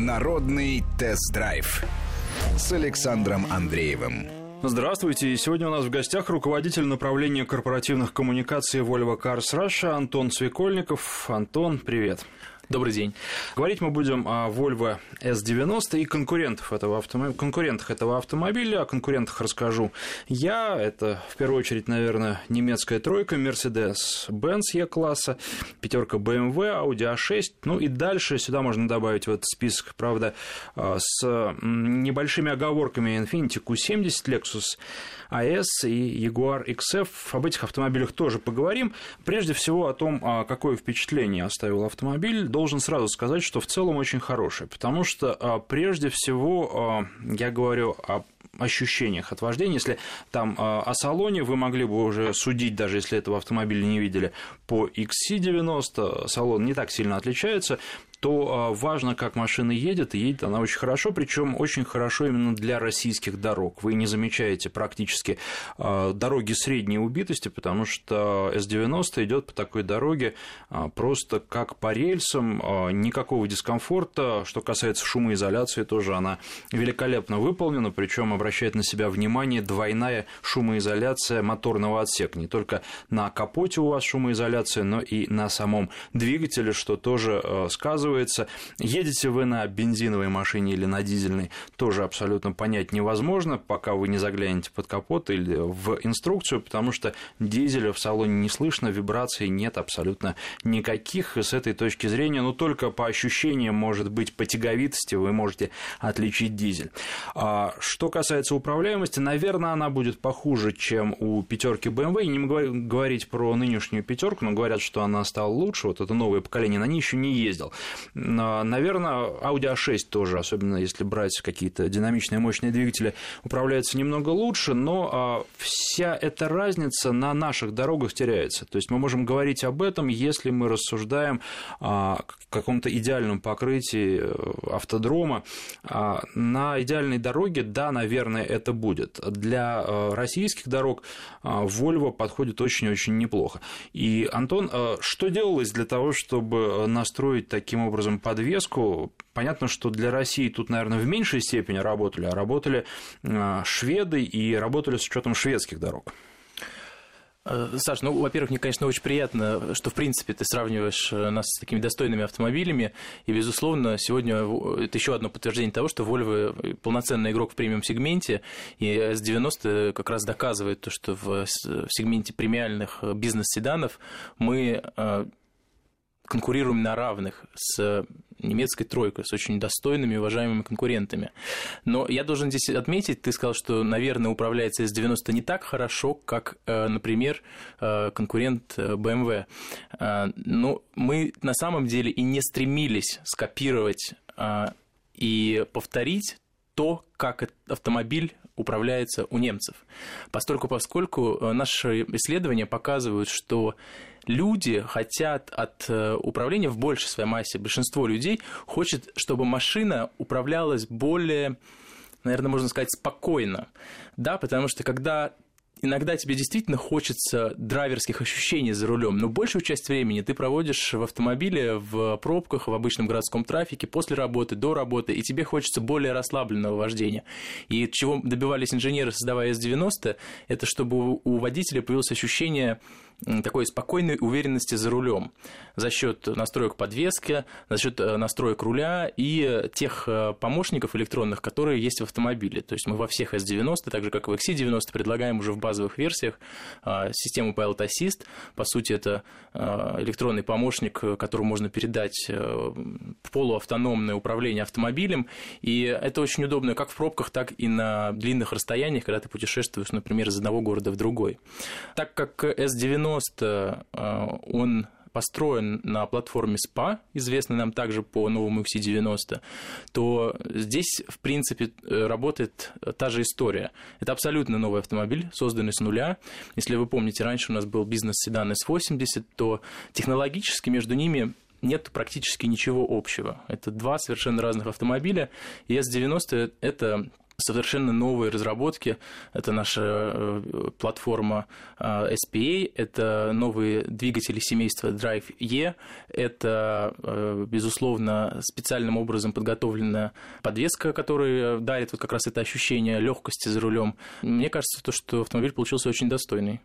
Народный тест-драйв с Александром Андреевым. Здравствуйте. Сегодня у нас в гостях руководитель направления корпоративных коммуникаций Volvo Cars Russia Антон Цвекольников. Антон, привет. Добрый день. Говорить мы будем о Volvo S90 и конкурентов этого автомобиля, конкурентах этого автомобиля. О конкурентах расскажу я. Это, в первую очередь, наверное, немецкая тройка Mercedes-Benz E-класса, пятерка BMW, Audi A6. Ну и дальше сюда можно добавить в этот список, правда, а, с небольшими оговорками Infiniti Q70, Lexus AS и Jaguar XF. Об этих автомобилях тоже поговорим. Прежде всего о том, а, какое впечатление оставил автомобиль должен сразу сказать, что в целом очень хороший, потому что а, прежде всего а, я говорю о ощущениях от вождения. Если там а, о салоне вы могли бы уже судить, даже если этого автомобиля не видели, по XC90 салон не так сильно отличается то а, важно, как машина едет, и едет она очень хорошо, причем очень хорошо именно для российских дорог. Вы не замечаете практически а, дороги средней убитости, потому что S90 идет по такой дороге а, просто как по рельсам, никакого дискомфорта. Что касается шумоизоляции, тоже она великолепно выполнена, причем обращает на себя внимание двойная шумоизоляция моторного отсека. Не только на капоте у вас шумоизоляция, но и на самом двигателе, что тоже сказывает оказывается, едете вы на бензиновой машине или на дизельной, тоже абсолютно понять невозможно, пока вы не заглянете под капот или в инструкцию, потому что дизеля в салоне не слышно, вибраций нет абсолютно никаких. И с этой точки зрения, ну, только по ощущениям, может быть, по тяговитости вы можете отличить дизель. А что касается управляемости, наверное, она будет похуже, чем у пятерки BMW. И не могу говорить про нынешнюю пятерку, но говорят, что она стала лучше. Вот это новое поколение, на ней еще не ездил. Наверное, Audi A6 тоже, особенно если брать какие-то динамичные мощные двигатели, управляется немного лучше, но а, вся эта разница на наших дорогах теряется. То есть мы можем говорить об этом, если мы рассуждаем о каком-то идеальном покрытии э, автодрома. А, на идеальной дороге, да, наверное, это будет. Для э, российских дорог а, Volvo подходит очень-очень неплохо. И, Антон, э, что делалось для того, чтобы настроить таким образом подвеску. Понятно, что для России тут, наверное, в меньшей степени работали, а работали а, шведы и работали с учетом шведских дорог. Э, Саш, ну, во-первых, мне, конечно, очень приятно, что, в принципе, ты сравниваешь э, нас с такими достойными автомобилями, и, безусловно, сегодня это еще одно подтверждение того, что Volvo полноценный игрок в премиум-сегменте, и S90 как раз доказывает то, что в сегменте премиальных бизнес-седанов мы э, конкурируем на равных с немецкой тройкой, с очень достойными уважаемыми конкурентами. Но я должен здесь отметить, ты сказал, что, наверное, управляется S90 не так хорошо, как, э, например, э, конкурент э, BMW. Но мы на самом деле и не стремились скопировать и повторить то, как автомобиль управляется у немцев. Постольку, поскольку наши исследования показывают, что люди хотят от э, управления в большей своей массе, большинство людей хочет, чтобы машина управлялась более наверное, можно сказать, спокойно. Да, потому что когда иногда тебе действительно хочется драйверских ощущений за рулем, но большую часть времени ты проводишь в автомобиле, в пробках, в обычном городском трафике, после работы, до работы, и тебе хочется более расслабленного вождения. И чего добивались инженеры, создавая S90, это чтобы у водителя появилось ощущение такой спокойной уверенности за рулем за счет настроек подвески, за счет э, настроек руля и тех э, помощников электронных, которые есть в автомобиле. То есть мы во всех S90, так же как и в XC90, предлагаем уже в базовых версиях э, систему Pilot Assist. По сути, это электронный помощник, которому можно передать полуавтономное управление автомобилем. И это очень удобно как в пробках, так и на длинных расстояниях, когда ты путешествуешь, например, из одного города в другой. Так как S90 90 э, он построен на платформе SPA, известной нам также по новому XC90, то здесь, в принципе, э, работает та же история. Это абсолютно новый автомобиль, созданный с нуля. Если вы помните, раньше у нас был бизнес-седан S80, то технологически между ними нет практически ничего общего. Это два совершенно разных автомобиля, и S90 – это совершенно новые разработки. Это наша э, платформа э, SPA, это новые двигатели семейства Drive E, это, э, безусловно, специальным образом подготовленная подвеска, которая дарит вот как раз это ощущение легкости за рулем. Мне кажется, то, что автомобиль получился очень достойный.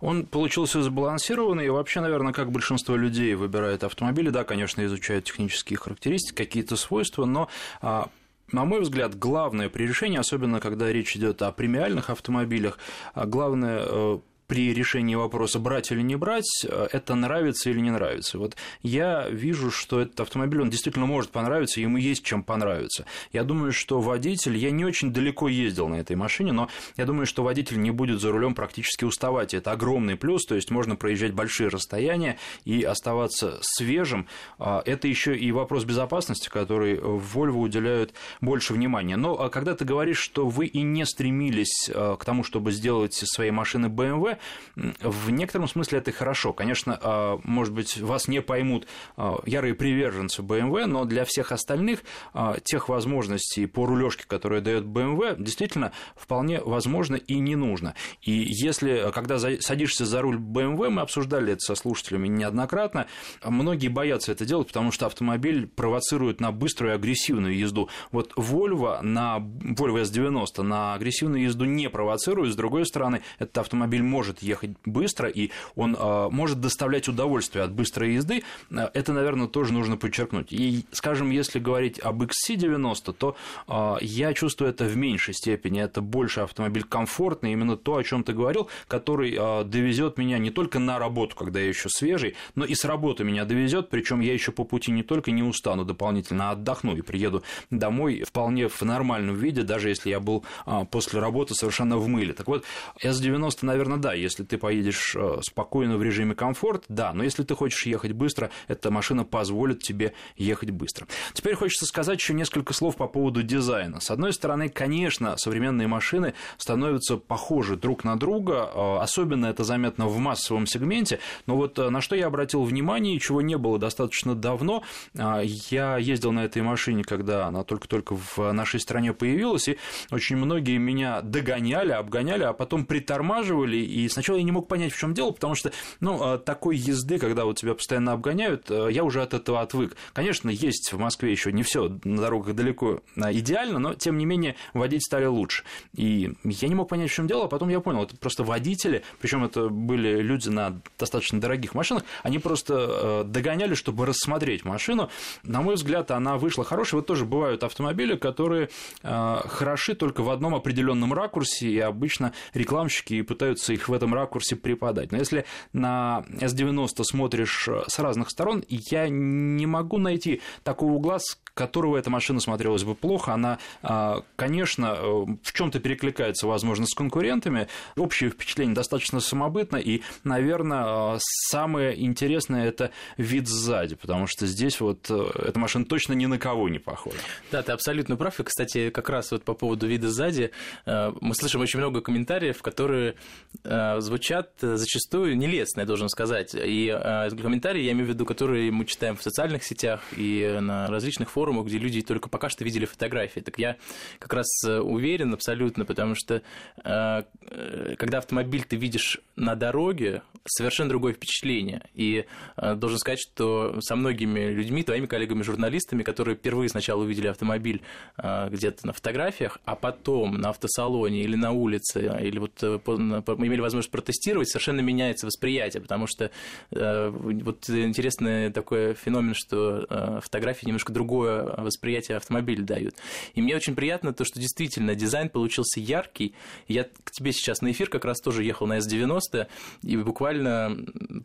Он получился сбалансированный, и вообще, наверное, как большинство людей выбирает автомобили, да, конечно, изучают технические характеристики, какие-то свойства, но а, на мой взгляд, главное при решении, особенно когда речь идет о премиальных автомобилях, а главное э, при решении вопроса брать или не брать, э, это нравится или не нравится. Вот я вижу, что этот автомобиль, он действительно может понравиться, ему есть чем понравиться. Я думаю, что водитель, я не очень далеко ездил на этой машине, но я думаю, что водитель не будет за рулем практически уставать. Это огромный плюс, то есть можно проезжать большие расстояния и оставаться свежим. А, это еще и вопрос безопасности, который в Volvo уделяют больше внимания. Но а, когда ты говоришь, что вы и не стремились э, к тому, чтобы сделать своей машины BMW, в некотором смысле это хорошо. Конечно, а, может быть, вас не поймут а, ярые приверженцы BMW, но для всех остальных а, тех возможностей по рулежке, которые дает BMW, действительно вполне возможно и не нужно. И если, когда садишься за руль BMW, мы обсуждали это со слушателями неоднократно, многие боятся это делать, потому что автомобиль провоцирует на быструю и агрессивную езду. Вот Volvo на Volvo S90 на агрессивную езду не провоцирует, с другой стороны, этот автомобиль может может ехать быстро, и он а, может доставлять удовольствие от быстрой езды, а, это, наверное, тоже нужно подчеркнуть. И, скажем, если говорить об XC90, то а, я чувствую это в меньшей степени. Это больше автомобиль комфортный, именно то, о чем ты говорил, который довезет меня не только на работу, когда я еще свежий, но и с работы меня довезет, причем я еще по пути не только не устану дополнительно, а отдохну и приеду домой вполне в нормальном виде, даже если я был после работы совершенно в мыле. Так вот, S90, наверное, да, если ты поедешь э, спокойно в режиме комфорт, да, но если ты хочешь ехать быстро, эта машина позволит тебе ехать быстро. Теперь хочется сказать еще несколько слов по поводу дизайна. С одной стороны, конечно, современные машины становятся похожи друг на друга, э, особенно это заметно в массовом сегменте, но вот э, на что я обратил внимание, чего не было достаточно давно, я ездил на этой машине, когда она только-только в нашей стране появилась, и очень многие меня догоняли, обгоняли, а потом притормаживали и сначала я не мог понять, в чем дело, потому что, ну, э, такой езды, когда вот тебя постоянно обгоняют, э, я уже от этого отвык. Конечно, есть в Москве еще не все на дорогах далеко э, идеально, но тем не менее водить стали лучше. И я не мог понять, в чем дело, а потом я понял, это просто водители, причем это были люди на достаточно дорогих машинах, они просто догоняли, чтобы рассмотреть машину. На мой взгляд, она вышла хорошей. Вот тоже бывают автомобили, которые хороши только в одном определенном ракурсе, и обычно рекламщики пытаются их в этом ракурсе преподать. Но если на S90 смотришь э, с разных сторон, я не могу найти такого угла, с которого эта машина смотрелась бы плохо. Она, а, конечно, э, в чем-то перекликается, возможно, с конкурентами. Общее впечатление достаточно самобытно, и, наверное, э, самое интересное – это вид сзади, потому что здесь вот эта машина точно ни на кого не похожа. Да, ты абсолютно прав. И, кстати, как раз вот по поводу вида сзади мы слышим очень много комментариев, которые Э, звучат зачастую нелестно, я должен сказать. И э, комментарии, я имею в виду, которые мы читаем в социальных сетях и на различных форумах, где люди только пока что видели фотографии. Так я как раз э, уверен абсолютно, потому что когда автомобиль ты видишь на дороге, совершенно другое впечатление. И должен сказать, что со многими людьми, твоими коллегами-журналистами, которые впервые сначала увидели автомобиль где-то на фотографиях, а потом на автосалоне или на улице, или вот имели возможность протестировать, совершенно меняется восприятие, потому что э, вот интересный такой феномен, что э, фотографии немножко другое восприятие автомобиля дают. И мне очень приятно то, что действительно дизайн получился яркий. Я к тебе сейчас на эфир как раз тоже ехал на S90, и буквально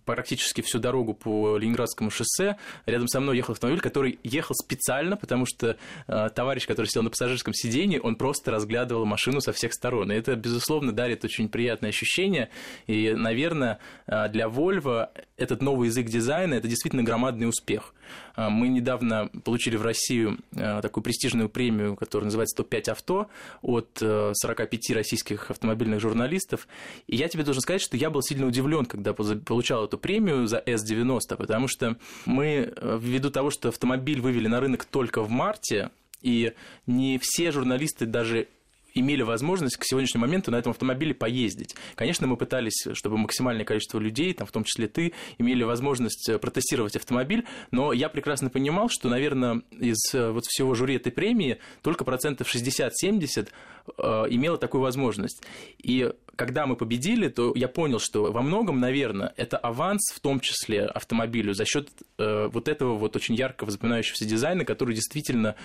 практически всю дорогу по Ленинградскому шоссе рядом со мной ехал автомобиль, который ехал специально, потому что э, товарищ, который сидел на пассажирском сидении, он просто разглядывал машину со всех сторон. И это, безусловно, дарит очень приятное ощущение ощущения. И, наверное, а, для Volvo этот новый язык дизайна – это действительно громадный успех. А, мы недавно получили в Россию а, такую престижную премию, которая называется «105 авто» от 45 российских автомобильных журналистов. И я тебе должен сказать, что я был сильно удивлен, когда получал эту премию за S90, потому что мы, ввиду того, что автомобиль вывели на рынок только в марте, и не все журналисты даже имели возможность к сегодняшнему моменту на этом автомобиле поездить. Конечно, мы пытались, чтобы максимальное количество людей, там, в том числе ты, имели возможность э, протестировать автомобиль, но я прекрасно понимал, что, наверное, из э, вот всего жюри этой премии только процентов 60-70 э, имело такую возможность. И когда мы победили, то я понял, что во многом, наверное, это аванс, в том числе автомобилю, за счет э, вот этого вот очень яркого запоминающегося дизайна, который действительно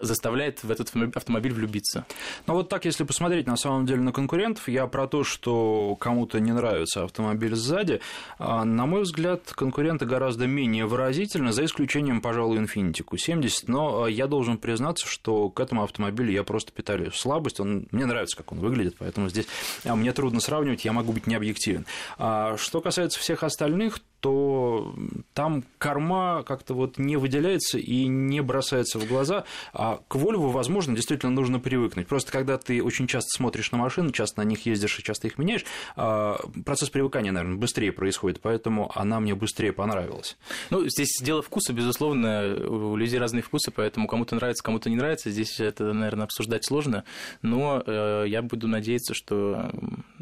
заставляет в этот автомобиль влюбиться. Ну вот так, если посмотреть на самом деле на конкурентов, я про то, что кому-то не нравится автомобиль сзади, а, на мой взгляд, конкуренты гораздо менее выразительны, за исключением, пожалуй, Infiniti Q70, но а, я должен признаться, что к этому автомобилю я просто питаю слабость, он, мне нравится, как он выглядит, поэтому здесь а, мне трудно сравнивать, я могу быть необъективен. Что касается всех остальных, то там корма как-то вот не выделяется и не бросается в глаза, а к Volvo, возможно, действительно нужно привыкнуть. Просто когда ты очень часто смотришь на машины, часто на них ездишь и часто их меняешь, а, процесс привыкания, наверное, быстрее происходит, поэтому она мне быстрее понравилась. Ну, здесь дело вкуса, безусловно, у людей разные вкусы, поэтому кому-то нравится, кому-то не нравится, здесь это, наверное, обсуждать сложно, но э, я буду надеяться, что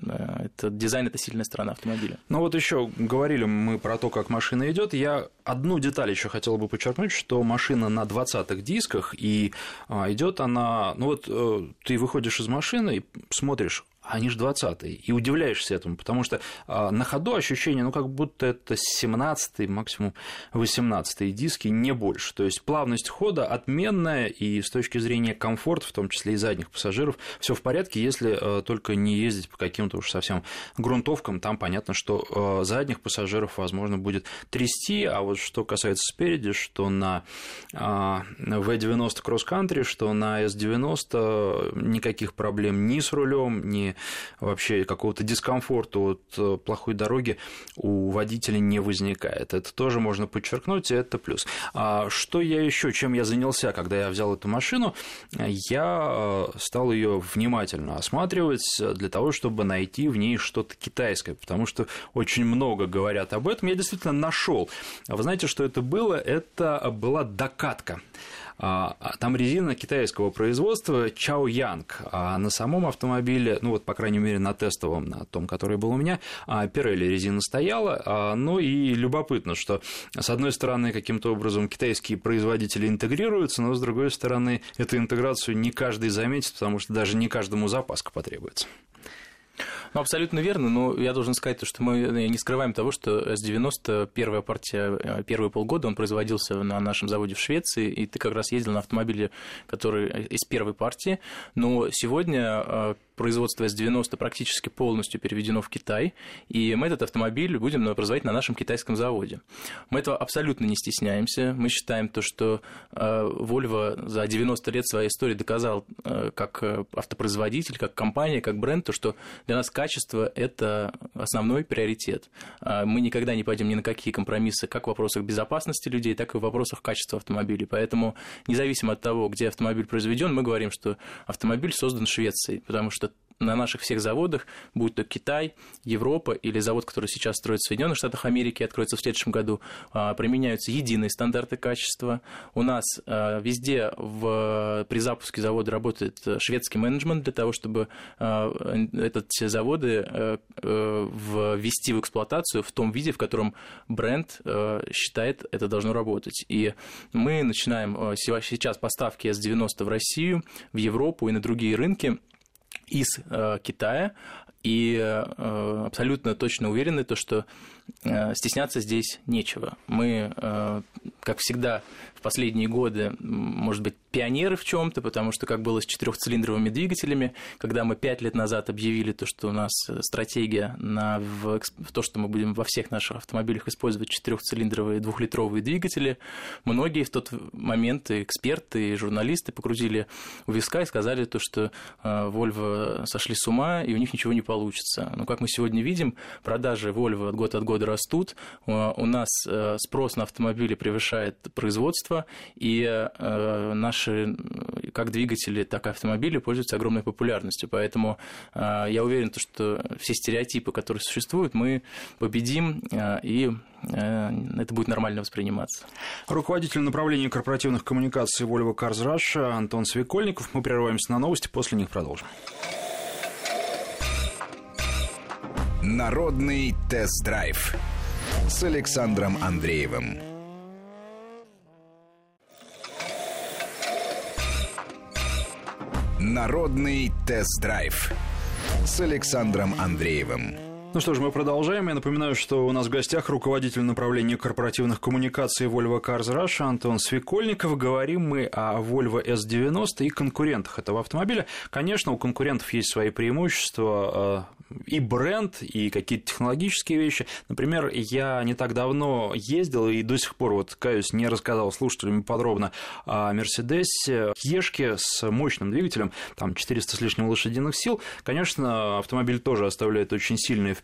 э, этот дизайн – это сильная сторона автомобиля. Ну вот еще говорили мы про то, как машина идет. Я одну деталь еще хотел бы подчеркнуть, что машина на 20-х дисках, и а, идет она, ну вот э, ты выходишь из машины и смотришь, они же 20-е, и удивляешься этому, потому что а, на ходу ощущение, ну, как будто это 17-й, максимум 18-й диски, не больше. То есть плавность хода отменная, и с точки зрения комфорта, в том числе и задних пассажиров, все в порядке, если а, только не ездить по каким-то уж совсем грунтовкам, там понятно, что а, задних пассажиров, возможно, будет трясти, а вот что касается спереди, что на V90 Cross Country, что на S90 никаких проблем ни с рулем, ни вообще какого-то дискомфорта от э, плохой дороги у водителя не возникает. Это тоже можно подчеркнуть, и это плюс. А что я еще, чем я занялся, когда я взял эту машину? Я э, стал ее внимательно осматривать для того, чтобы найти в ней что-то китайское, потому что очень много говорят об этом. Я действительно нашел. Вы знаете, что это было? Это была докатка. А, а там резина китайского производства Чао Янг, а на самом автомобиле, ну вот, по крайней мере, на тестовом, на том, который был у меня, Pirelli резина стояла, ну и любопытно, что с одной стороны, каким-то образом китайские производители интегрируются, но с другой стороны, эту интеграцию не каждый заметит, потому что даже не каждому запаска потребуется. Ну, абсолютно верно, но я должен сказать, что мы не скрываем того, что S90, первая партия, э, первые полгода он производился на нашем заводе в Швеции, и ты как раз ездил на автомобиле, который из первой партии, но сегодня э, производство S90 практически полностью переведено в Китай, и мы этот автомобиль будем производить на нашем китайском заводе. Мы этого абсолютно не стесняемся. Мы считаем то, что э, Volvo за 90 лет своей истории доказал э, как автопроизводитель, как компания, как бренд, то, что для нас качество – это основной приоритет. А мы никогда не пойдем ни на какие компромиссы как в вопросах безопасности людей, так и в вопросах качества автомобилей. Поэтому, независимо от того, где автомобиль произведен, мы говорим, что автомобиль создан в Швеции, потому что на наших всех заводах, будь то Китай, Европа или завод, который сейчас строится в Соединенных Штатах Америки, откроется в следующем году, а, применяются единые стандарты качества. У нас а, везде в, при запуске завода работает шведский менеджмент для того, чтобы а, этот заводы э, э, ввести в эксплуатацию в том виде, в котором бренд э, считает это должно работать. И мы начинаем сейчас поставки S90 в Россию, в Европу и на другие рынки из э, Китая, и э, абсолютно точно уверены, то, что стесняться здесь нечего. Мы, э, как всегда, в последние годы, может быть, пионеры в чем-то, потому что как было с четырехцилиндровыми двигателями, когда мы пять лет назад объявили то, что у нас стратегия на в, в то, что мы будем во всех наших автомобилях использовать четырехцилиндровые двухлитровые двигатели, многие в тот момент и эксперты, и журналисты покрутили у виска и сказали то, что Volvo сошли с ума и у них ничего не получится. Но, как мы сегодня видим, продажи Volvo от года года растут. У нас э, спрос на автомобили превышает производство, и э, наши как двигатели, так и автомобили пользуются огромной популярностью. Поэтому э, я уверен, что все стереотипы, которые существуют, мы победим, и это будет нормально восприниматься. Руководитель направления корпоративных коммуникаций Volvo Cars Russia Антон Свекольников. Мы прерываемся на новости, после них продолжим. Народный тест-драйв с Александром Андреевым. Народный тест-драйв с Александром Андреевым. Ну что ж, мы продолжаем. Я напоминаю, что у нас в гостях руководитель направления корпоративных коммуникаций Volvo Cars Russia Антон Свекольников. Говорим мы о Volvo S90 и конкурентах этого автомобиля. Конечно, у конкурентов есть свои преимущества и бренд, и какие-то технологические вещи. Например, я не так давно ездил и до сих пор, вот, каюсь, не рассказал слушателям подробно о Мерседесе Ешке с мощным двигателем, там 400 с лишним лошадиных сил. Конечно, автомобиль тоже оставляет очень сильное впечатление,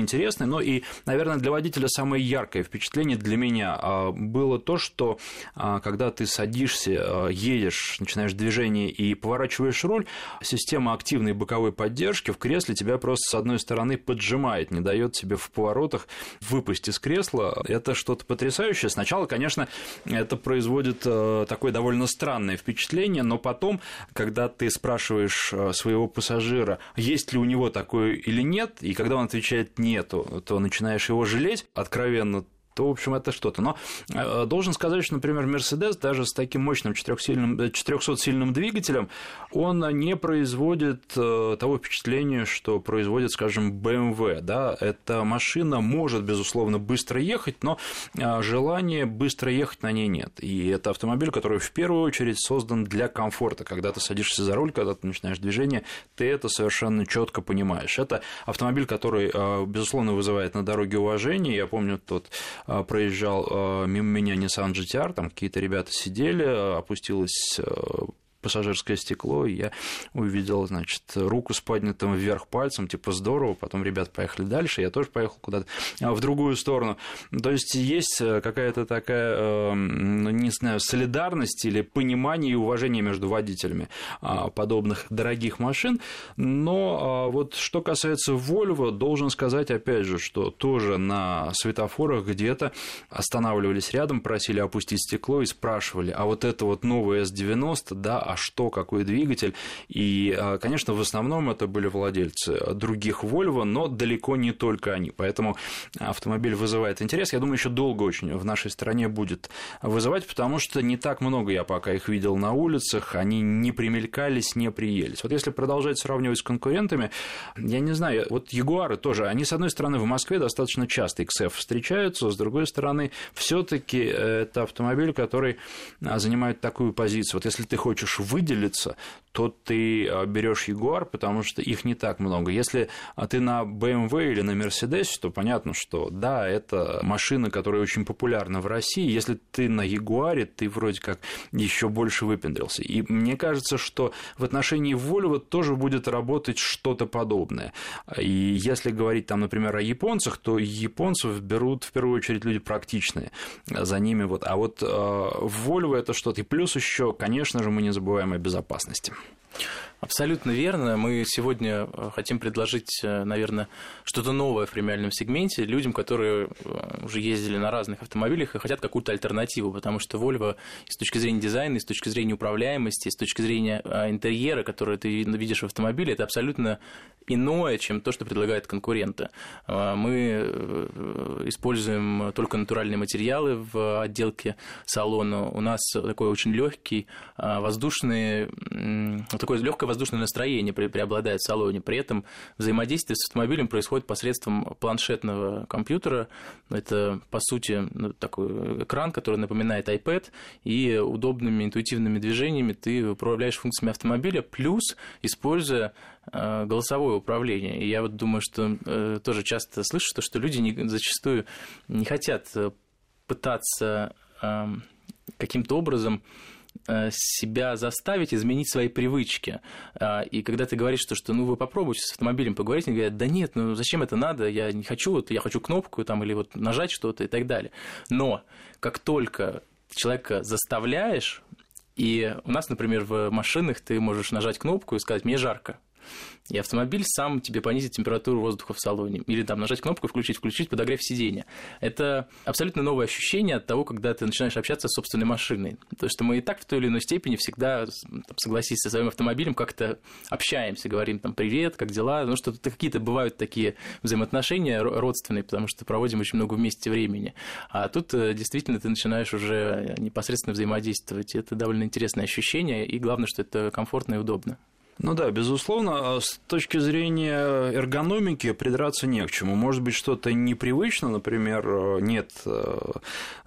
интересное, но и, наверное, для водителя самое яркое впечатление для меня а, было то, что а, когда ты садишься, а, едешь, начинаешь движение и поворачиваешь руль, система активной боковой поддержки в кресле тебя просто с одной стороны, поджимает, не дает тебе в поворотах выпасть из кресла. Это что-то потрясающее. Сначала, конечно, это производит такое довольно странное впечатление, но потом, когда ты спрашиваешь своего пассажира, есть ли у него такое или нет, и когда он отвечает нету, то начинаешь его жалеть откровенно то, в общем, это что-то. Но э, должен сказать, что, например, Mercedes даже с таким мощным 400-сильным двигателем, он не производит э, того впечатления, что производит, скажем, BMW. Да? Эта машина может, безусловно, быстро ехать, но э, желания быстро ехать на ней нет. И это автомобиль, который в первую очередь создан для комфорта. Когда ты садишься за руль, когда ты начинаешь движение, ты это совершенно четко понимаешь. Это автомобиль, который, безусловно, вызывает на дороге уважение. Я помню тот а, проезжал а, мимо меня Nissan GTR, там какие-то ребята сидели, опустилась а, пассажирское стекло, и я увидел, значит, руку с поднятым вверх пальцем, типа здорово, потом ребята поехали дальше, я тоже поехал куда-то в другую сторону. То есть есть какая-то такая, эм, ну, не знаю, солидарность или понимание и уважение между водителями а, подобных дорогих машин, но а, вот что касается Volvo, должен сказать, опять же, что тоже на светофорах где-то останавливались рядом, просили опустить стекло и спрашивали, а вот это вот новый S90, да, а что, какой двигатель. И, а, конечно, в основном это были владельцы других Volvo, но далеко не только они. Поэтому автомобиль вызывает интерес. Я думаю, еще долго очень в нашей стране будет вызывать, потому что не так много я пока их видел на улицах, они не примелькались, не приелись. Вот если продолжать сравнивать с конкурентами, я не знаю, вот Ягуары тоже, они, с одной стороны, в Москве достаточно часто XF встречаются, с другой стороны, все таки это автомобиль, который занимает такую позицию. Вот если ты хочешь выделиться, то ты а, берешь Ягуар, потому что их не так много. Если а, ты на BMW или на Mercedes, то понятно, что да, это машина, которая очень популярна в России. Если ты на Ягуаре, ты вроде как еще больше выпендрился. И мне кажется, что в отношении Volvo тоже будет работать что-то подобное. И если говорить там, например, о японцах, то японцев берут в первую очередь люди практичные. За ними вот. А вот а, Volvo это что-то. И плюс еще, конечно же, мы не забываем забываемой безопасности. Абсолютно верно. Мы сегодня э, хотим предложить, э, наверное, что-то новое в премиальном сегменте людям, которые э, уже ездили на разных автомобилях и хотят какую-то альтернативу, потому что Volvo с точки зрения дизайна, с точки зрения управляемости, с точки зрения интерьера, который ты видишь в автомобиле, это абсолютно иное, чем то, что предлагают конкуренты. Мы используем только натуральные материалы в отделке салона. У нас такой очень легкий, воздушный, такое легкое воздушное настроение преобладает в салоне. При этом взаимодействие с автомобилем происходит посредством планшетного компьютера. Это, по сути, ну, такой экран, который напоминает iPad, и удобными интуитивными движениями ты управляешь функциями автомобиля, плюс используя э, голосовое управление. И я вот думаю, что э, тоже часто слышу, что люди не, зачастую не хотят э, пытаться эм, каким-то образом себя заставить изменить свои привычки. А, и когда ты говоришь, что, что ну вы попробуйте с автомобилем поговорить, они говорят, да нет, ну зачем это надо, я не хочу, вот, я хочу кнопку там, или вот нажать что-то и так далее. Но как только человека заставляешь, и у нас, например, в машинах ты можешь нажать кнопку и сказать «мне жарко», и автомобиль сам тебе понизит температуру воздуха в салоне. Или там нажать кнопку «включить», «включить», подогрев сиденья. Это абсолютно новое ощущение от того, когда ты начинаешь общаться с собственной машиной. То, что мы и так в той или иной степени всегда, там, согласись со своим автомобилем, как-то общаемся, говорим там «привет», «как дела?», ну что какие-то бывают такие взаимоотношения родственные, потому что проводим очень много вместе времени. А тут э, действительно ты начинаешь уже непосредственно взаимодействовать. Это довольно интересное ощущение, и главное, что это комфортно и удобно. Ну да, безусловно, а с точки зрения эргономики придраться не к чему. Может быть, что-то непривычно, например, э, нет э,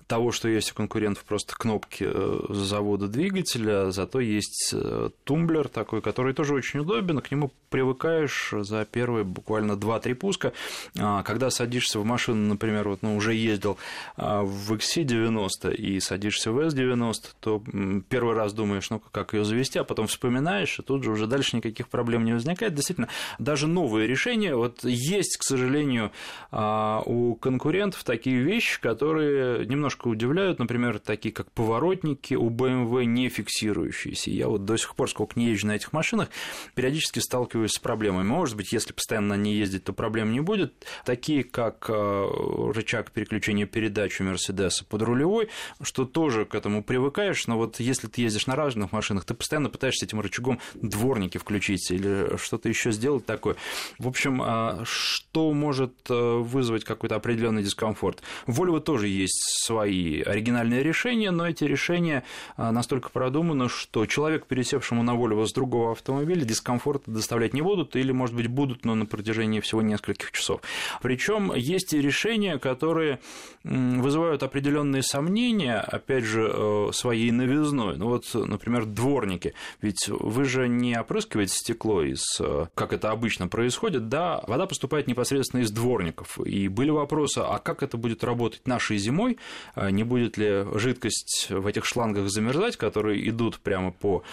того, что есть у конкурентов просто кнопки э, завода двигателя, зато есть э, тумблер такой, который тоже очень удобен, к нему привыкаешь за первые буквально 2-3 пуска. А, когда садишься в машину, например, вот, ну, уже ездил а, в XC90 и садишься в S90, то первый раз думаешь, ну как ее завести, а потом вспоминаешь, и тут же уже дальше никаких проблем не возникает. Действительно, даже новые решения, вот есть, к сожалению, а, у конкурентов такие вещи, которые немножко немножко удивляют, например, такие как поворотники у BMW не фиксирующиеся. Я вот до сих пор, сколько не езжу на этих машинах, периодически сталкиваюсь с проблемами. Может быть, если постоянно ней ездить, то проблем не будет. Такие как э, рычаг переключения передач у Мерседеса под рулевой, что тоже к этому привыкаешь, но вот если ты ездишь на разных машинах, ты постоянно пытаешься этим рычагом дворники включить или что-то еще сделать такое. В общем, а что может э, вызвать какой-то определенный дискомфорт? Volvo тоже есть свои свои оригинальные решения, но эти решения а, настолько продуманы, что человек, пересевшему на Volvo с другого автомобиля, дискомфорта доставлять не будут, или, может быть, будут, но на протяжении всего нескольких часов. Причем есть и решения, которые вызывают определенные сомнения, опять же, э, своей новизной. Ну вот, например, дворники. Ведь вы же не опрыскиваете стекло из, э, как это обычно происходит, да, вода поступает непосредственно из дворников. И были вопросы, а как это будет работать нашей зимой, не будет ли жидкость в этих шлангах замерзать, которые идут прямо по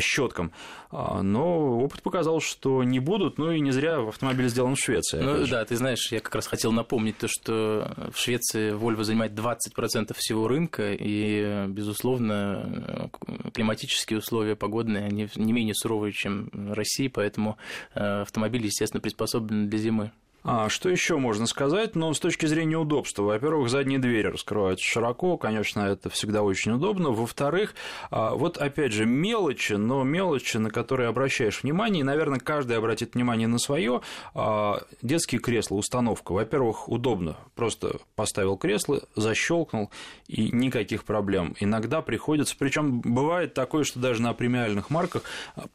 щеткам. А, но опыт показал, что не будут, ну и не зря автомобиль сделан в Швеции. Ну да, ты знаешь, я как раз хотел напомнить то, что в Швеции Volvo занимает 20% всего рынка, и, безусловно, климатические условия погодные, они не менее суровые, чем в России, поэтому э, автомобиль, естественно, приспособлен для зимы. А, что еще можно сказать? Ну, с точки зрения удобства. Во-первых, задние двери раскрываются широко, конечно, это всегда очень удобно. Во-вторых, а, вот опять же мелочи, но мелочи, на которые обращаешь внимание, и, наверное, каждый обратит внимание на свое. А, детские кресла, установка. Во-первых, удобно. Просто поставил кресло, защелкнул, и никаких проблем. Иногда приходится, причем бывает такое, что даже на премиальных марках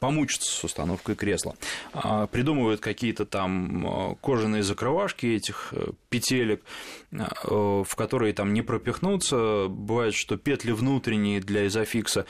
помучиться с установкой кресла. Придумывают какие-то там кожаные специальные закрывашки этих э, петелек, э, в которые там не пропихнуться. Бывает, что петли внутренние для изофикса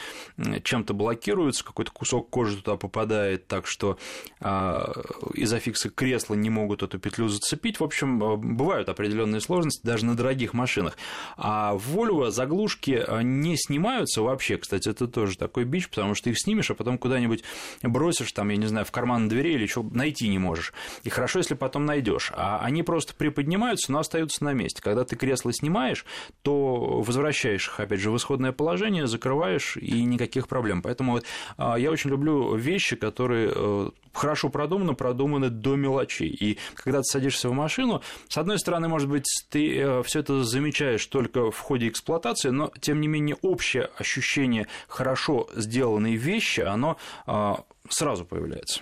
чем-то блокируются, какой-то кусок кожи туда попадает, так что а, изофиксы кресла не могут эту петлю зацепить. В общем, э, бывают определенные сложности даже на дорогих машинах. А в Volvo заглушки не снимаются вообще, кстати, это тоже такой бич, потому что их снимешь, а потом куда-нибудь бросишь, там, я не знаю, в карман двери или что найти не можешь. И хорошо, если потом найдешь берешь, а они просто приподнимаются, но остаются на месте. Когда ты кресло снимаешь, то возвращаешь их, опять же, в исходное положение, закрываешь, и никаких проблем. Поэтому а, я очень люблю вещи, которые э, хорошо продуманы, продуманы до мелочей. И когда ты садишься в машину, с одной стороны, может быть, ты э, все это замечаешь только в ходе эксплуатации, но тем не менее общее ощущение хорошо сделанной вещи, оно а, сразу появляется.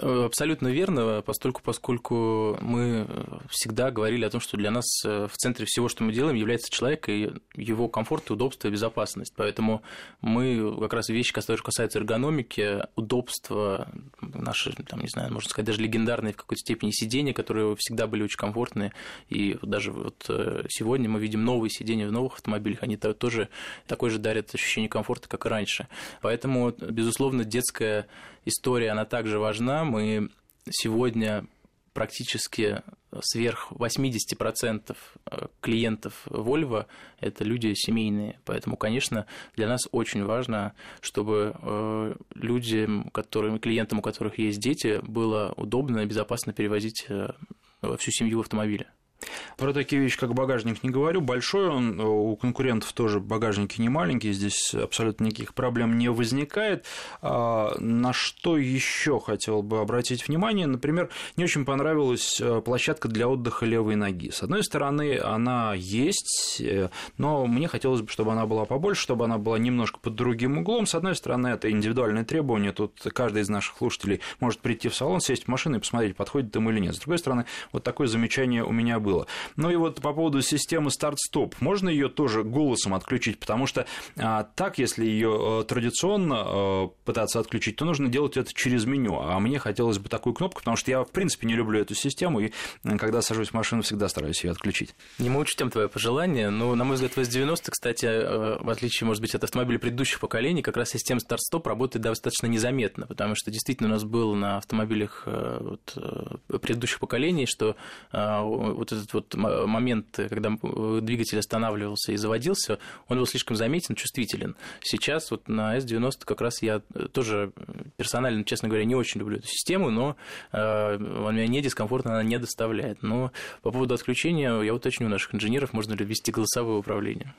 Э, абсолютно верно, поскольку, поскольку мы всегда говорили о том, что для нас э, в центре всего, что мы делаем, является человек и его комфорт, удобство и безопасность. Поэтому мы как раз вещи, которые касаются эргономики, удобства, наши, там, не знаю, можно сказать, даже легендарные в какой-то степени сидения, которые всегда были очень комфортные. И даже вот э, сегодня мы видим новые сидения в новых автомобилях, они тоже такой же дарят ощущение комфорта, как и раньше. Поэтому, безусловно, детская история, она также важна. Мы сегодня практически сверх 80% э, клиентов Volvo – это люди семейные. Поэтому, конечно, для нас очень важно, чтобы э, людям, которым, клиентам, у которых есть дети, было удобно и безопасно перевозить э, всю семью в автомобиле. Про такие вещи, как багажник, не говорю. Большой он, у конкурентов тоже багажники не маленькие, здесь абсолютно никаких проблем не возникает. А, на что еще хотел бы обратить внимание? Например, не очень понравилась э, площадка для отдыха левой ноги. С одной стороны, она есть, э, но мне хотелось бы, чтобы она была побольше, чтобы она была немножко под другим углом. С одной стороны, это индивидуальное требование. Тут каждый из наших слушателей может прийти в салон, сесть в машину и посмотреть, подходит ему или нет. С другой стороны, вот такое замечание у меня было. Ну и вот по поводу системы старт-стоп, можно ее тоже голосом отключить, потому что а, так, если ее э, традиционно а, пытаться отключить, то нужно делать это через меню. А мне хотелось бы такую кнопку, потому что я, в принципе, не люблю эту систему, и когда сажусь в машину, всегда стараюсь ее отключить. Не мы учтем твое пожелание, но, на мой взгляд, в S90, кстати, э, в отличие, может быть, от автомобилей предыдущих поколений, как раз система старт-стоп работает достаточно незаметно, потому что действительно у нас было на автомобилях вот, предыдущих поколений, что вот этот вот момент, когда двигатель останавливался и заводился, он был слишком заметен, чувствителен. Сейчас вот на S90 как раз я тоже персонально, честно говоря, не очень люблю эту систему, но э, он меня не дискомфортно она не доставляет. Но по поводу отключения я уточню у наших инженеров, можно ли ввести голосовое управление.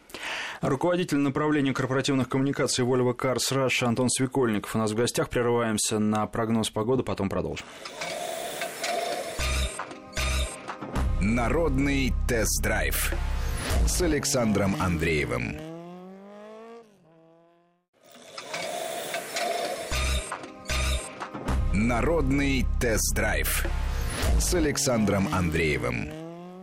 Руководитель направления корпоративных коммуникаций Volvo Cars Russia Антон Свекольников у нас в гостях. Прерываемся на прогноз погоды, потом продолжим. Народный тест-драйв с Александром Андреевым. Народный тест-драйв с Александром Андреевым.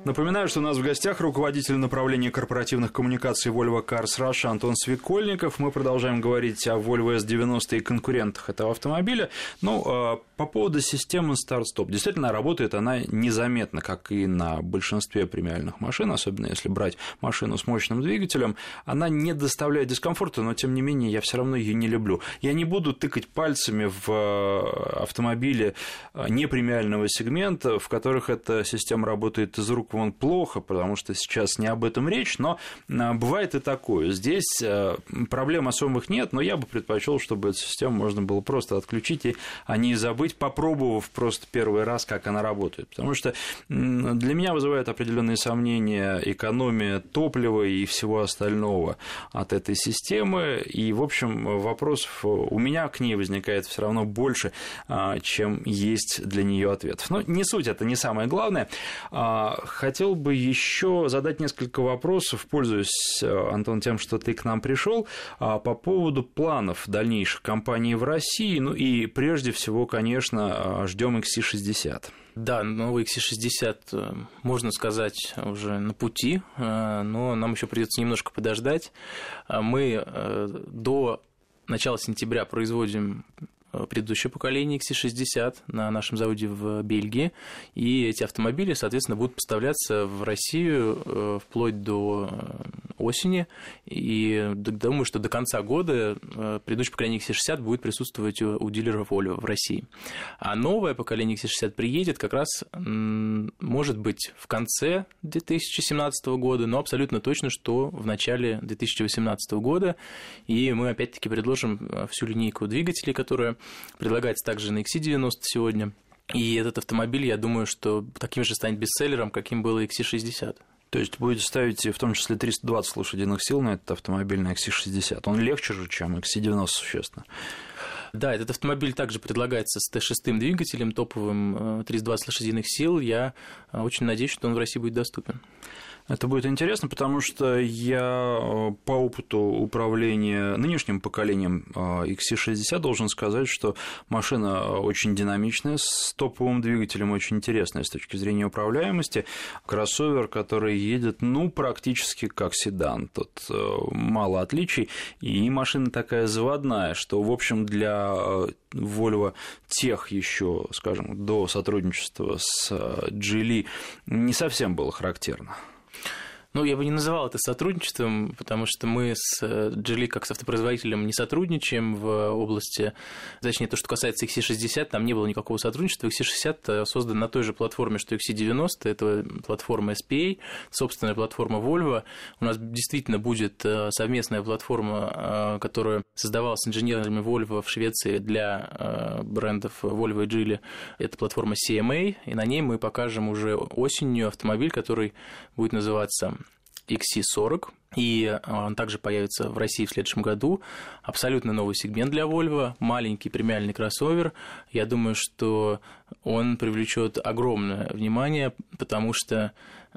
Напоминаю, что у нас в гостях руководитель направления корпоративных коммуникаций Volvo Cars Russia Антон Свекольников. Мы продолжаем говорить о Volvo S90 и конкурентах этого автомобиля. Ну, а, по поводу системы старт-стоп. Действительно, работает она незаметно, как и на большинстве премиальных машин, особенно если брать машину с мощным двигателем. Она не доставляет дискомфорта, но, тем не менее, я все равно ее не люблю. Я не буду тыкать пальцами в а, автомобиле а, непремиального сегмента, в которых эта система работает из рук он плохо, потому что сейчас не об этом речь, но а, бывает и такое. Здесь а, проблем особых нет, но я бы предпочел, чтобы эту систему можно было просто отключить, и, не забыть, попробовав просто первый раз, как она работает. Потому что для меня вызывает определенные сомнения экономия топлива и всего остального от этой системы. И, в общем, вопросов у меня к ней возникает все равно больше, а, чем есть для нее ответов. Но не суть, это не самое главное хотел бы еще задать несколько вопросов, пользуясь, э, Антон, тем, что ты к нам пришел, а, по поводу планов дальнейших компаний в России. Ну и прежде всего, конечно, а, ждем XC60. Да, новый XC60, э, можно сказать, уже на пути, э, но нам еще придется немножко подождать. Мы до начала сентября производим Э, предыдущее поколение XC60 на нашем заводе в Бельгии, и эти автомобили, соответственно, будут поставляться в Россию э, вплоть до э, осени, и думаю, что до конца года предыдущее поколение XC60 будет присутствовать у дилеров Volvo в России. А новое поколение XC60 приедет как раз, может быть, в конце 2017 года, но абсолютно точно, что в начале 2018 года, и мы опять-таки предложим всю линейку двигателей, которая предлагается также на XC90 сегодня. И этот автомобиль, я думаю, что таким же станет бестселлером, каким был XC60. То есть будете ставить в том числе 320 лошадиных сил на этот автомобиль на XC60. Он легче же, чем XC90 существенно. Да, этот автомобиль также предлагается с Т6 двигателем, топовым 320 э, лошадиных сил. Я э, очень надеюсь, что он в России будет доступен. Это будет интересно, потому что я э, по опыту управления нынешним поколением XC60 должен сказать, что машина очень динамичная, с топовым двигателем, очень интересная с точки зрения управляемости. Кроссовер, который едет, ну, практически как седан. Тут мало отличий. И машина такая заводная, что, в общем, для Volvo тех еще, скажем, до сотрудничества с Geely не совсем было характерно. Ну, я бы не называл это сотрудничеством, потому что мы с Geely как с автопроизводителем не сотрудничаем в области, точнее, то, что касается XC60, там не было никакого сотрудничества. XC60 создан на той же платформе, что XC90, это платформа SPA, собственная платформа Volvo. У нас действительно будет э, совместная платформа, э, которая создавалась инженерами Volvo в Швеции для э, брендов Volvo и Geely. Это платформа CMA, и на ней мы покажем уже осенью автомобиль, который будет называться XC40, и он также появится в России в следующем году. Абсолютно новый сегмент для Volvo, маленький премиальный кроссовер. Я думаю, что он привлечет огромное внимание, потому что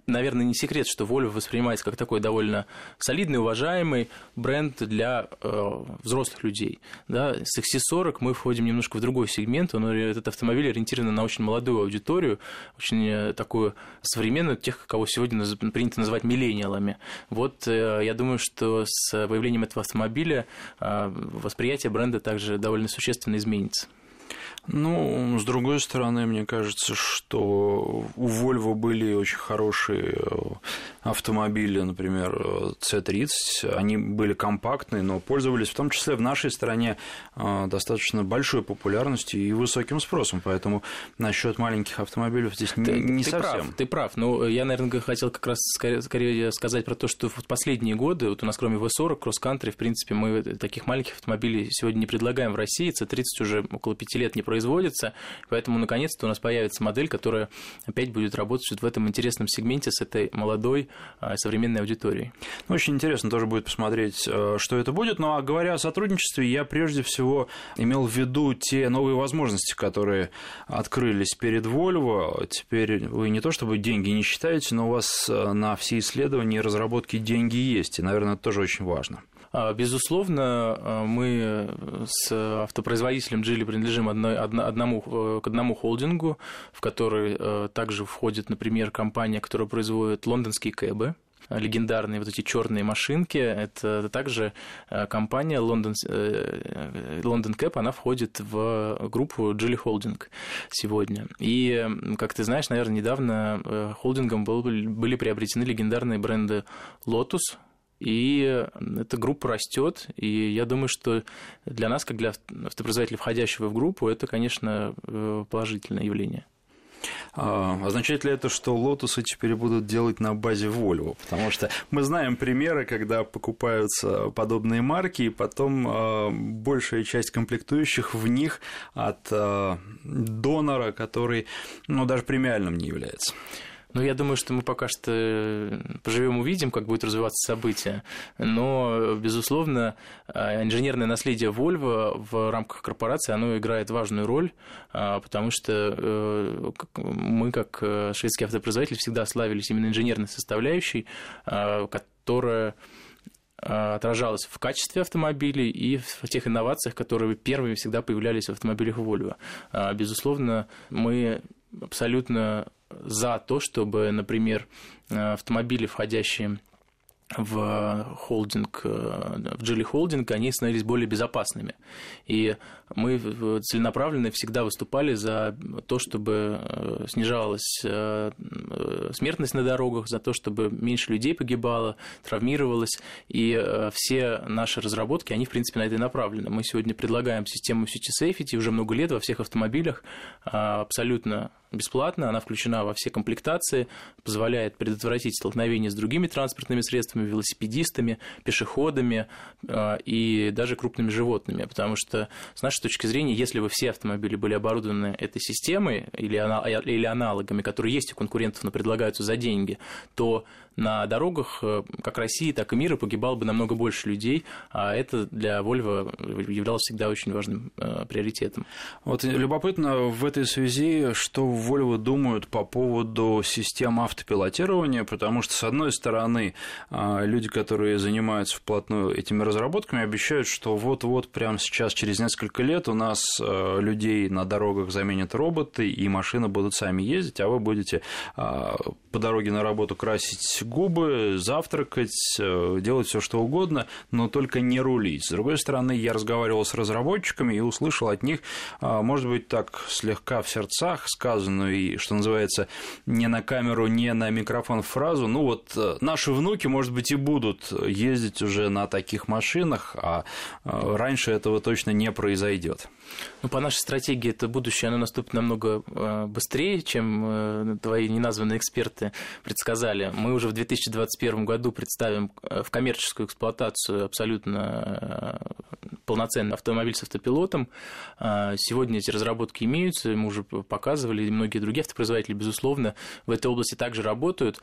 наверное, не секрет, что Volvo воспринимается как такой довольно солидный, уважаемый бренд для э, взрослых людей. Да? С XC40 мы входим немножко в другой сегмент. Он, этот автомобиль ориентирован на очень молодую аудиторию, очень э, такую современную, тех, кого сегодня принято называть миллениалами. Вот э, я думаю, что с появлением этого автомобиля э, восприятие бренда также довольно существенно изменится. Ну, с другой стороны, мне кажется, что у Volvo были очень хорошие э, автомобили, например, C30. Они были компактные, но пользовались в том числе в нашей стране э, достаточно большой популярностью и высоким спросом. Поэтому насчет маленьких автомобилей здесь ты, не ты совсем. Прав, ты прав. Но я, наверное, хотел как раз скорее, скорее сказать про то, что в последние годы, вот у нас кроме V40, кросс-кантри, в принципе, мы таких маленьких автомобилей сегодня не предлагаем в России. C30 уже около пяти лет не производится, поэтому наконец-то у нас появится модель, которая опять будет работать вот в этом интересном сегменте с этой молодой современной аудиторией. Ну, очень интересно тоже будет посмотреть, э, что это будет. Ну, а говоря о сотрудничестве, я прежде всего имел в виду те новые возможности, которые открылись перед Volvo. Теперь вы не то чтобы деньги не считаете, но у вас э, на все исследования и разработки деньги есть, и, наверное, это тоже очень важно. А, безусловно, а, мы с автопроизводителем Джили принадлежим одной, одному, э, к одному холдингу, в который э, также входит, например, компания, которая производит лондонские кэбы, легендарные вот эти черные машинки. Это также э, компания London, London Cap, она входит в группу Geely Holding сегодня. И, как ты знаешь, наверное, недавно холдингом были приобретены легендарные бренды Lotus, и эта группа растет, и я думаю, что для нас, как для автопроизводителя, входящего в группу, это, конечно, э, положительное явление. А, означает ли это, что лотусы теперь будут делать на базе Volvo? Потому что мы знаем примеры, когда покупаются подобные марки, и потом а, большая часть комплектующих в них от а, донора, который ну, даже премиальным не является. Ну, я думаю, что мы пока что э, поживем увидим, как будет развиваться событие. Но, безусловно, э, инженерное наследие Volvo в рамках корпорации, оно играет важную роль, а, потому что э, мы, как шведский автопроизводитель, всегда славились именно инженерной составляющей, а, которая отражалась в качестве автомобилей и в тех инновациях, которые первыми всегда появлялись в автомобилях Volvo. А, безусловно, мы абсолютно за то, чтобы, например, автомобили, входящие в холдинг, в Geely холдинг, они становились более безопасными. И мы целенаправленно всегда выступали за то, чтобы э, снижалась э, смертность на дорогах, за то, чтобы меньше людей погибало, травмировалось. И э, все наши разработки, они, в принципе, на это и направлены. Мы сегодня предлагаем систему City Safety уже много лет во всех автомобилях абсолютно бесплатно, она включена во все комплектации, позволяет предотвратить столкновение с другими транспортными средствами, велосипедистами, пешеходами и даже крупными животными, потому что с нашей точки зрения, если бы все автомобили были оборудованы этой системой или, или аналогами, которые есть у конкурентов, но предлагаются за деньги, то на дорогах э, как России, так и мира погибало бы намного больше людей, а это для Volvo являлось всегда очень важным э, приоритетом. Вот любопытно в этой связи, что Volvo думают по поводу систем автопилотирования, потому что, с одной стороны, э, люди, которые занимаются вплотную этими разработками, обещают, что вот-вот прямо сейчас, через несколько лет у нас людей на дорогах заменят роботы, и машины будут сами ездить, а вы будете по дороге на работу красить губы, завтракать, делать все что угодно, но только не рулить. С другой стороны, я разговаривал с разработчиками и услышал от них, может быть, так слегка в сердцах сказанную и, что называется, не на камеру, не на микрофон фразу, ну вот наши внуки, может быть, и будут ездить уже на таких машинах, а раньше этого точно не произойдет. Ну, по нашей стратегии это будущее, оно наступит намного э, быстрее, чем э, твои неназванные эксперты предсказали. Мы уже в 2021 году представим э, в коммерческую эксплуатацию абсолютно полноценный автомобиль с автопилотом. Сегодня эти разработки имеются, мы уже показывали, и многие другие автопроизводители, безусловно, в этой области также работают.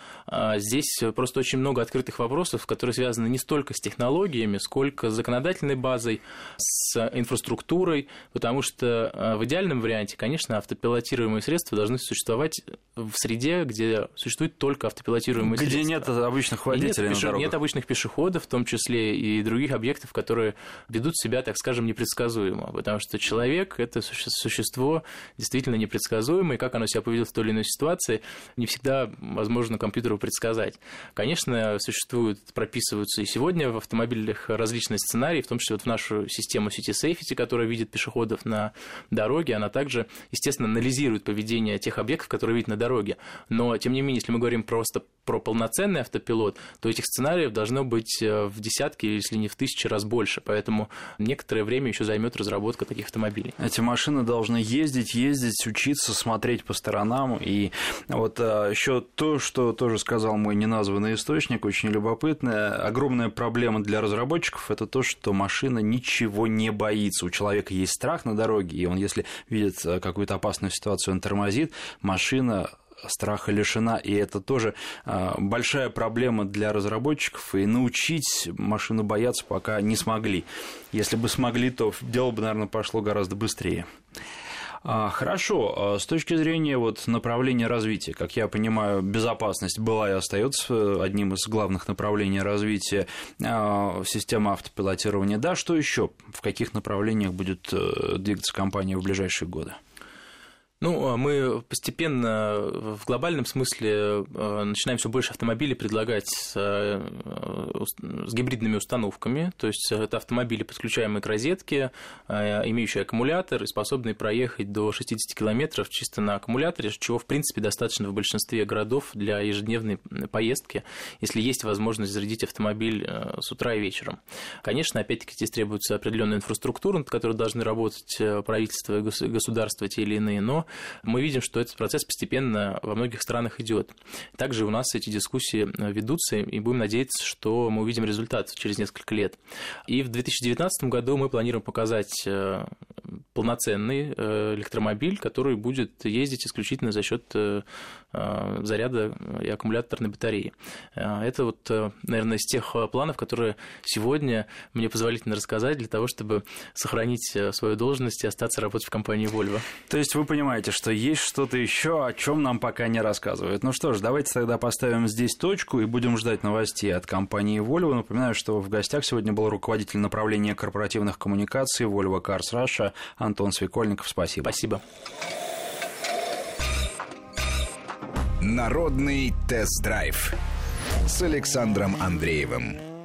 Здесь просто очень много открытых вопросов, которые связаны не столько с технологиями, сколько с законодательной базой, с инфраструктурой, потому что э, в идеальном варианте, конечно, автопилотируемые средства должны существовать в среде, где существует только автопилотируемые где средства. Где нет обычных водителей нет, на дорогах. Нет обычных пешеходов, в том числе и других объектов, которые ведут себя, так скажем, непредсказуемо, потому что человек – это существо действительно непредсказуемое, и как оно себя поведет в той или иной ситуации, не всегда возможно компьютеру предсказать. Конечно, существуют, прописываются и сегодня в автомобилях различные сценарии, в том числе вот в нашу систему City Safety, которая видит пешеходов на дороге, она также, естественно, анализирует поведение тех объектов, которые видят на дороге. Но, тем не менее, если мы говорим просто про полноценный автопилот, то этих сценариев должно быть э, в десятки, если не в тысячи раз больше. Поэтому некоторое время еще займет разработка таких автомобилей. Эти машины должны ездить, ездить, учиться, смотреть по сторонам. И вот э, еще то, что тоже сказал мой неназванный источник, очень любопытное. Огромная проблема для разработчиков – это то, что машина ничего не боится. У человека есть страх на дороге, и он, если видит э, какую-то опасную ситуацию, он тормозит, машина страха лишена, и это тоже э, большая проблема для разработчиков, и научить машину бояться пока не смогли. Если бы смогли, то дело бы, наверное, пошло гораздо быстрее. А, хорошо, а, с точки зрения вот направления развития, как я понимаю, безопасность была и остается одним из главных направлений развития а, системы автопилотирования. Да, что еще? В каких направлениях будет э, двигаться компания в ближайшие годы? Ну, а мы постепенно в глобальном смысле э, начинаем все больше автомобилей предлагать с, э, с гибридными установками. То есть это автомобили, подключаемые к розетке, э, имеющие аккумулятор и способные проехать до 60 километров чисто на аккумуляторе, чего, в принципе, достаточно в большинстве городов для ежедневной поездки, если есть возможность зарядить автомобиль с утра и вечером. Конечно, опять-таки здесь требуется определенная инфраструктура, над которой должны работать правительство и государство те или иные, но мы видим, что этот процесс постепенно во многих странах идет. Также у нас эти дискуссии э, ведутся, и будем надеяться, что мы увидим результат через несколько лет. И в 2019 году мы планируем показать э, полноценный э, электромобиль, который будет ездить исключительно за счет заряда и аккумуляторной батареи. Это вот, наверное, из тех планов, которые сегодня мне позволительно рассказать для того, чтобы сохранить свою должность и остаться работать в компании Volvo. То есть вы понимаете, понимаете, что есть что-то еще, о чем нам пока не рассказывают. Ну что ж, давайте тогда поставим здесь точку и будем ждать новостей от компании Volvo. Напоминаю, что в гостях сегодня был руководитель направления корпоративных коммуникаций Volvo Cars Russia Антон Свекольников. Спасибо. Спасибо. Народный тест-драйв с Александром Андреевым.